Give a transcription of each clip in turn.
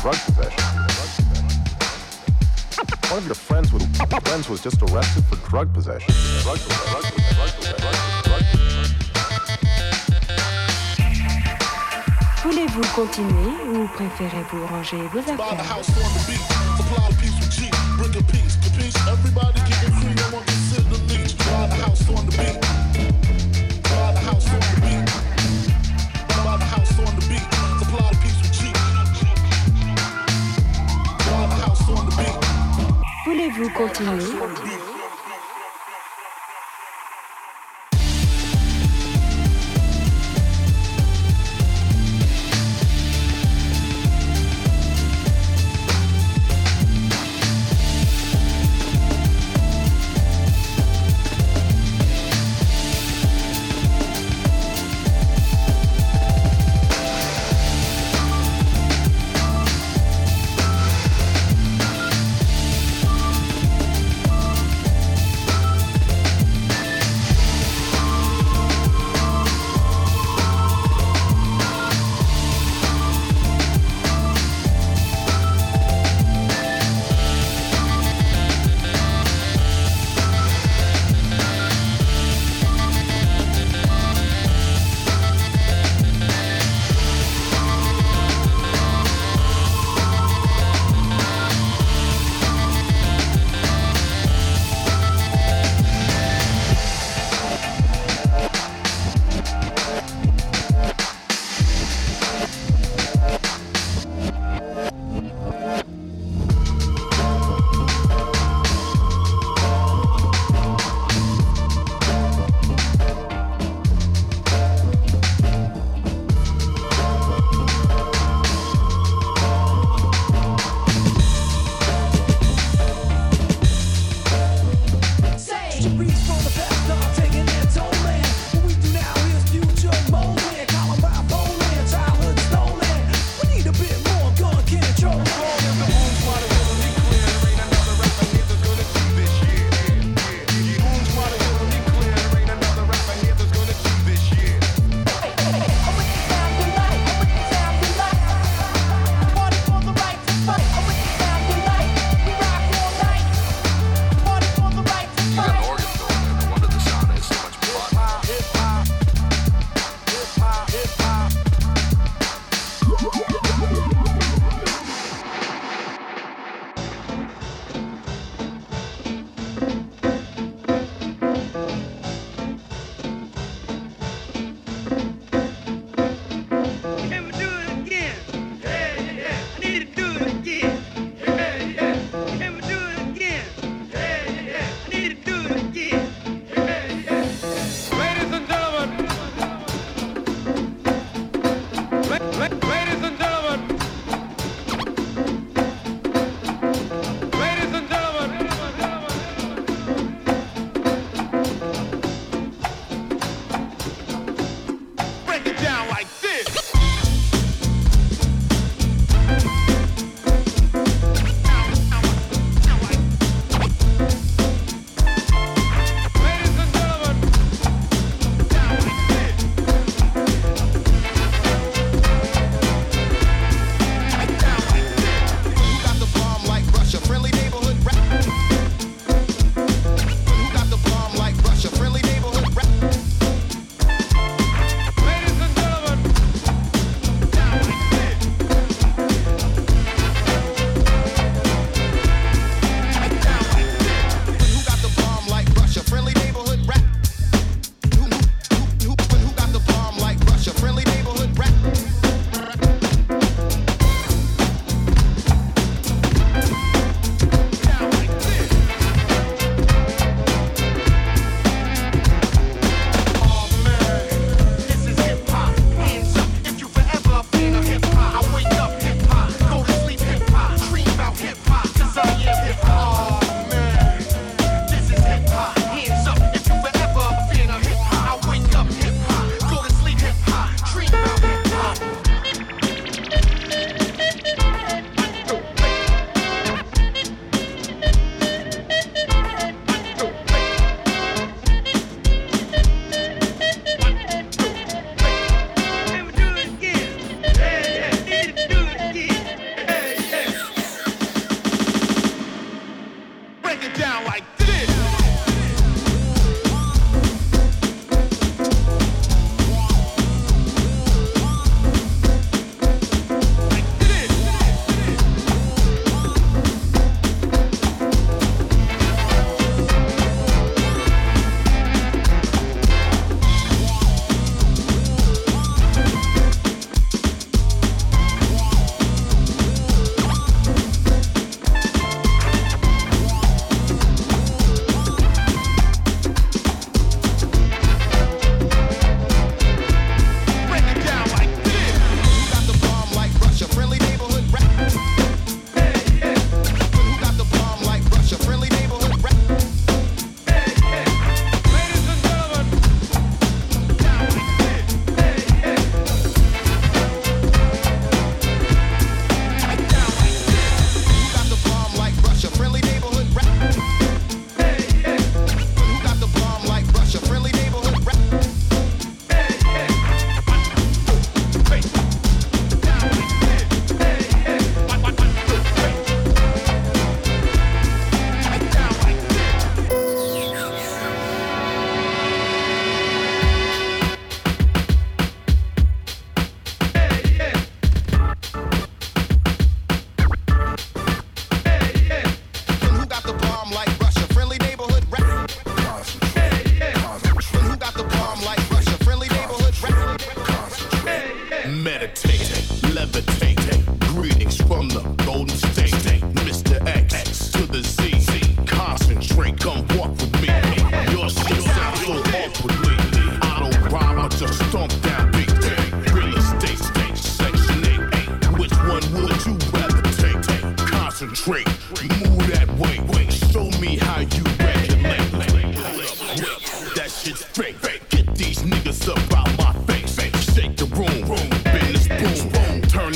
drug possession. One of your friends, with, friends was just arrested for drug possession. Drug, Voulez-vous continuer ou préférez-vous ranger vos affaires? コーチング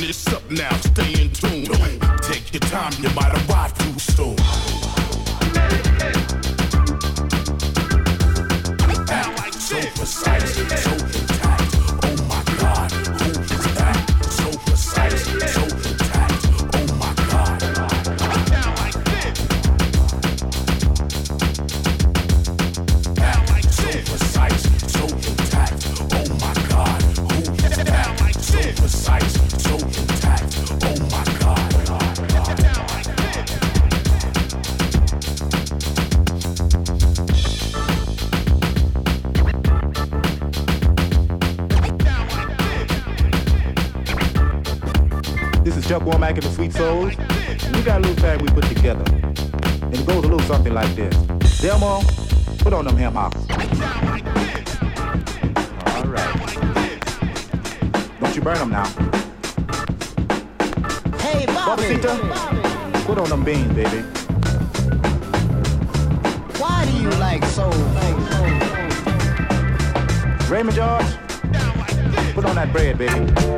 this up now, stay in tune. Take your time, you might George? Put on that bread, baby.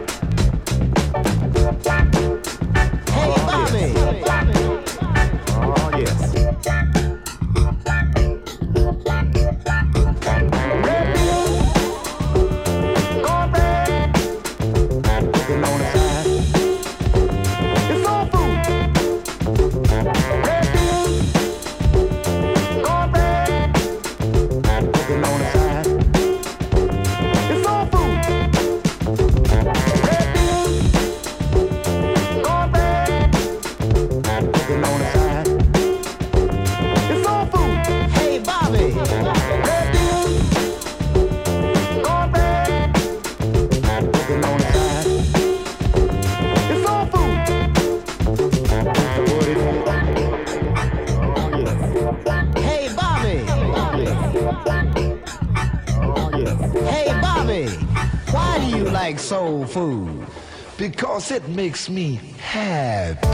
because it makes me happy.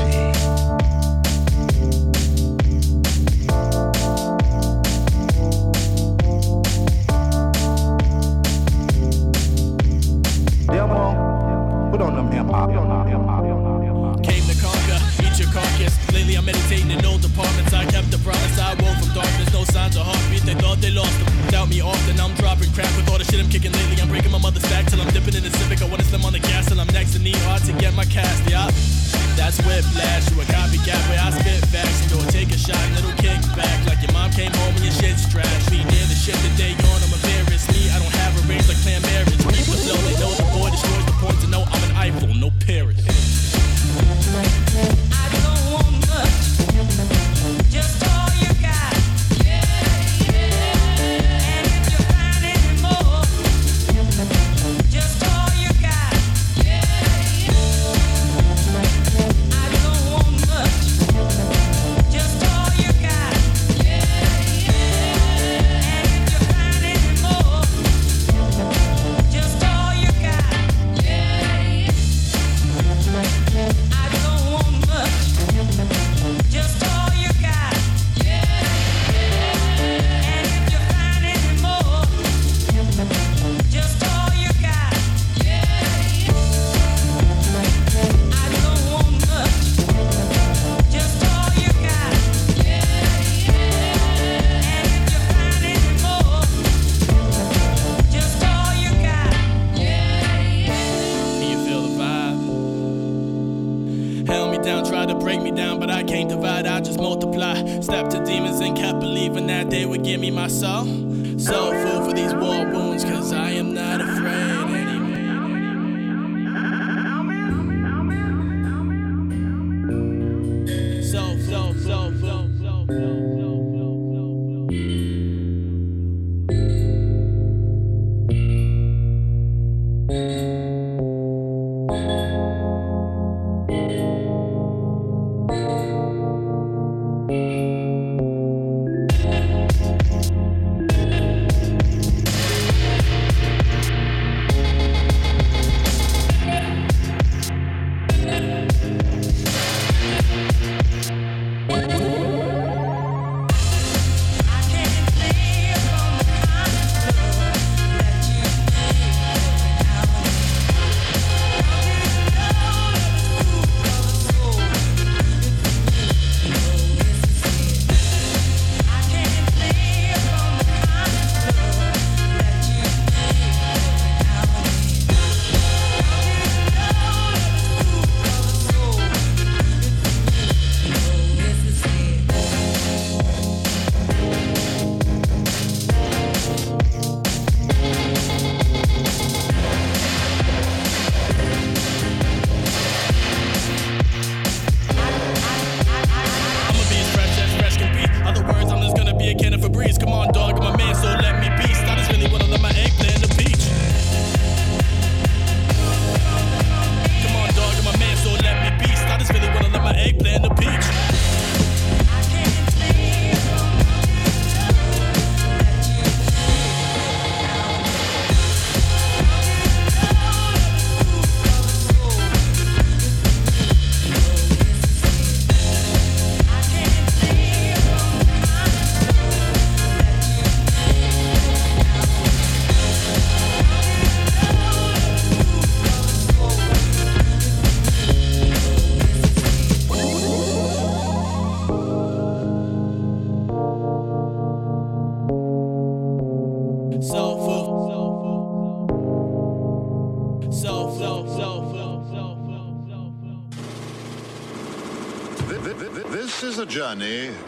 so.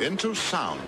Into sound.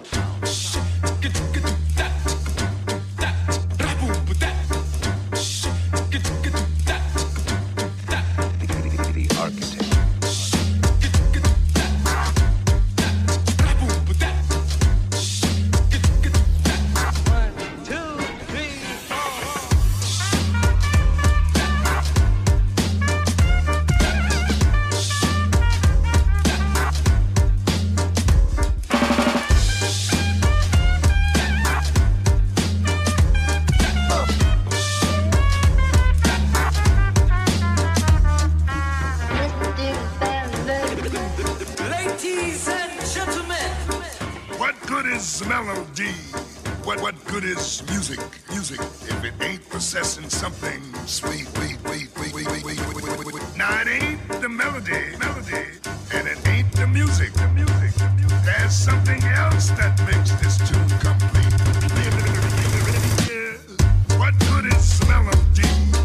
What what good is music? Music if it ain't possessing something sweet, sweet, sweet, sweet, sweet, sweet, sweet, sweet, sweet. Now it ain't the melody, melody, and it ain't the music, the music. the music. There's something else that makes this tune complete. What good is melody?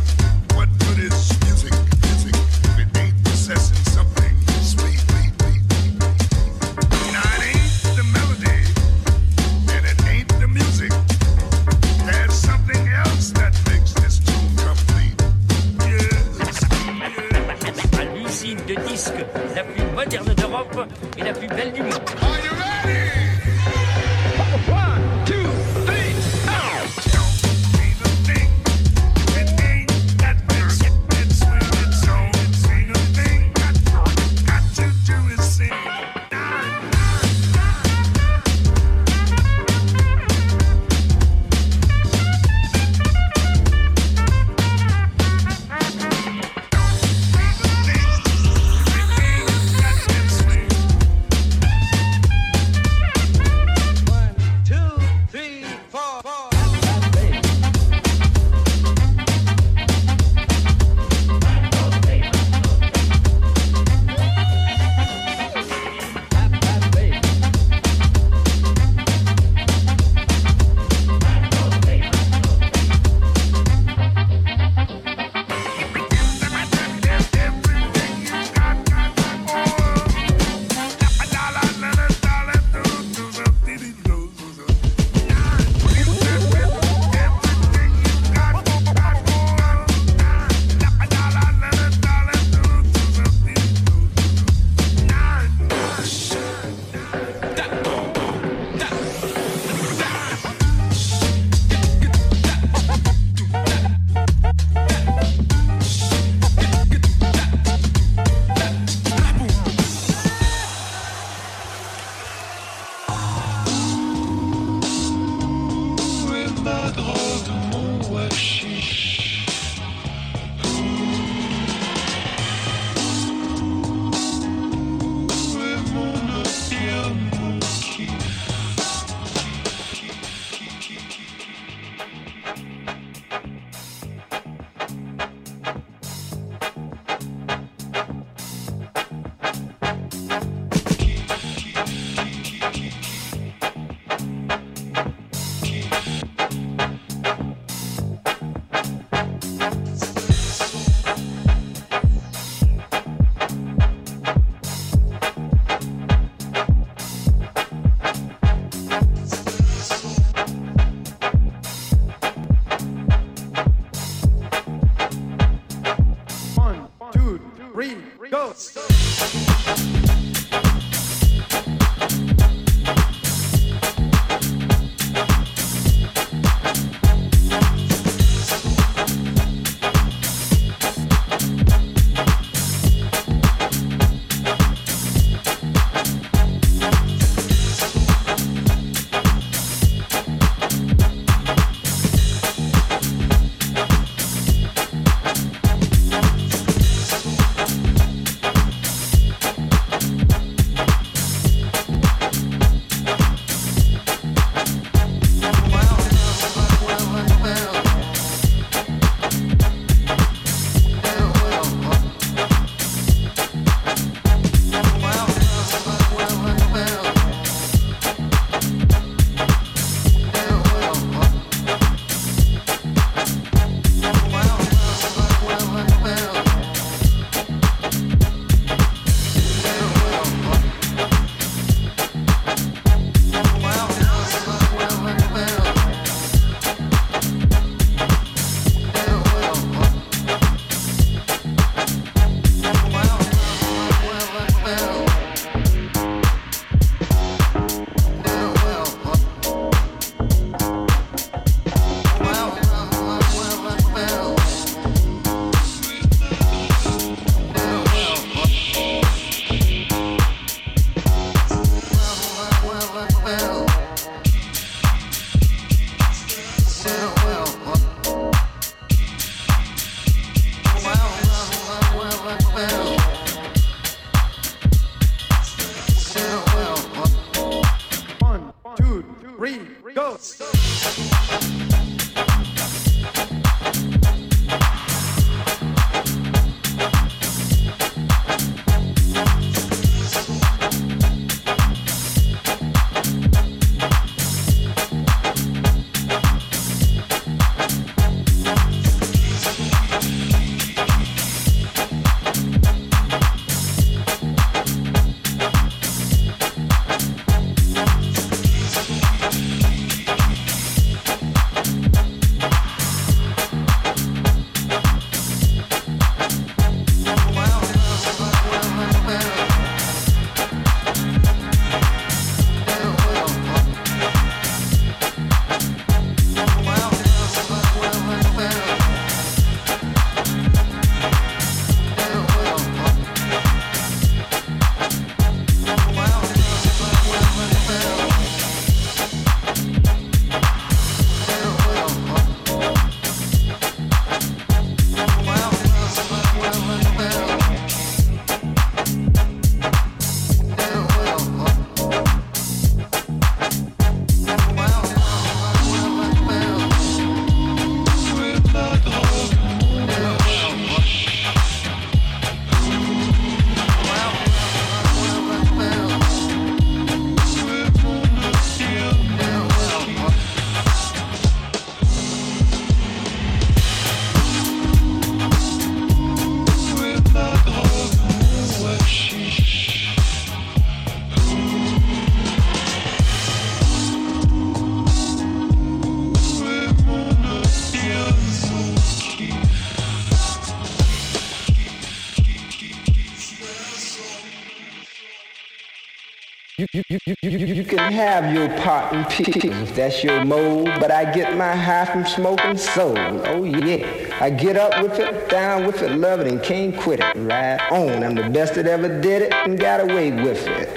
If that's your mode, but I get my high from smoking soul. Oh yeah, I get up with it, down with it, love it, and can't quit it. Right on, I'm the best that ever did it and got away with it.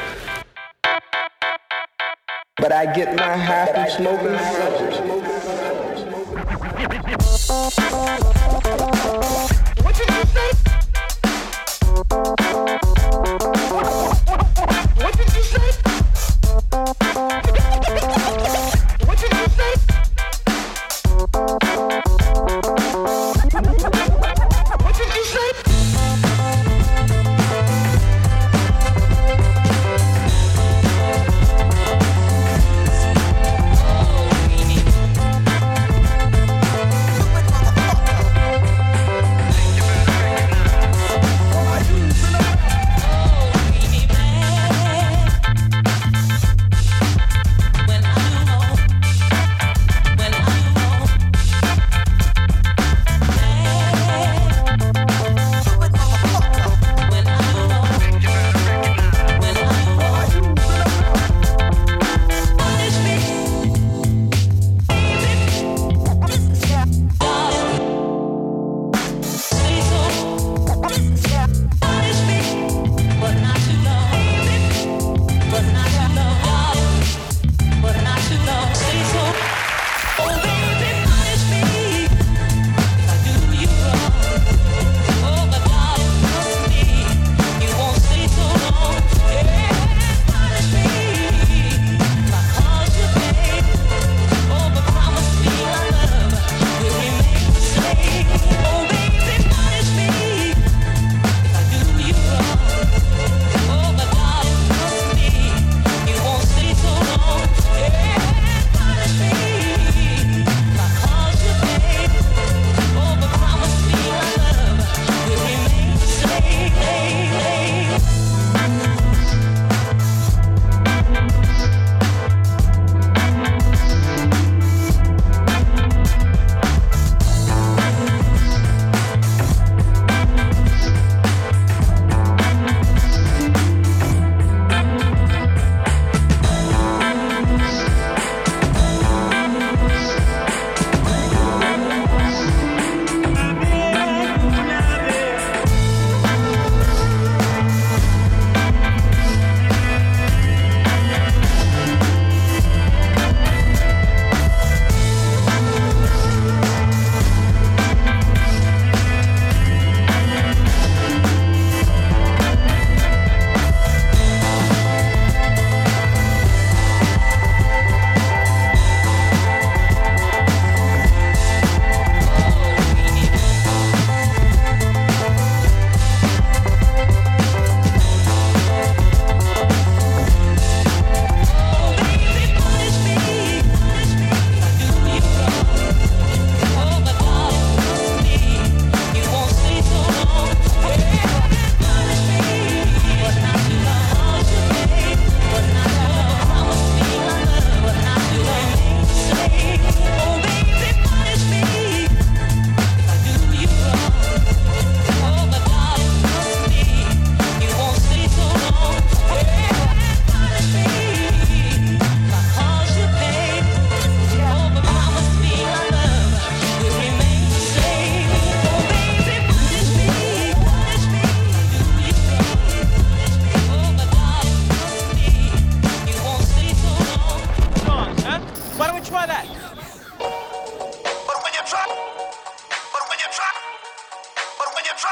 But I get my high from smoking soul.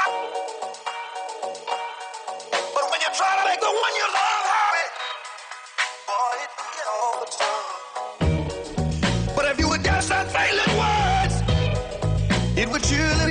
But when you try to make the one you love happy, boy, it can get time. But if you would guess that failing words, it would surely.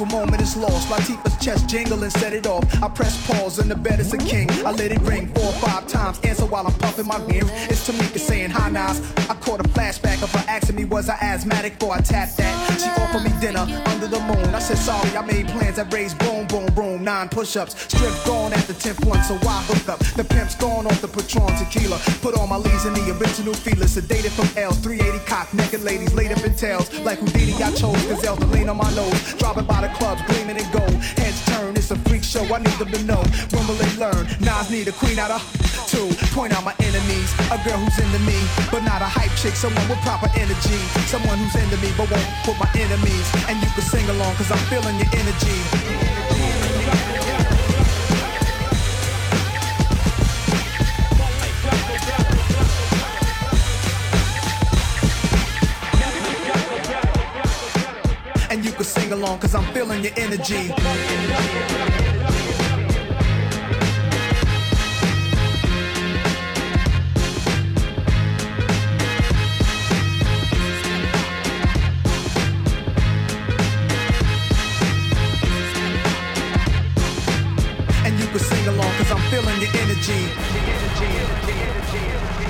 Peaceful moment is lost. Latifah's chest jingle and set it off. I press pause and the bed is a king. I let it ring four or five times. Answer while I'm puffing my beer. It's Tamika saying hi Nas. I caught a flashback of her asking me was I asthmatic before I tapped that. She offered me dinner under the moon. I said sorry, I made plans that raised boom, boom, boom. Nine push-ups. Strip gone at the 10th one, so why hook up? The pimp's gone off the Patron tequila. Put all my leads in the original feelers. Sedated from L's. 380 cock, naked ladies laid up in tails. Like Houdini, I chose gazelle to lean on my nose. Dropping by the clubs, gleaming in gold. Heads turn, it's a freak show. I need them to know. When will they learn? Nas need a queen out of two. Point out my enemies. A girl who's into me, but not a hype chick. Someone with proper energy. Someone who's into me, but won't put my enemies. And you can sing along, cause I'm feeling your energy. Can sing along, cause I'm feeling your energy. And you can sing along, cause I'm feeling your energy. I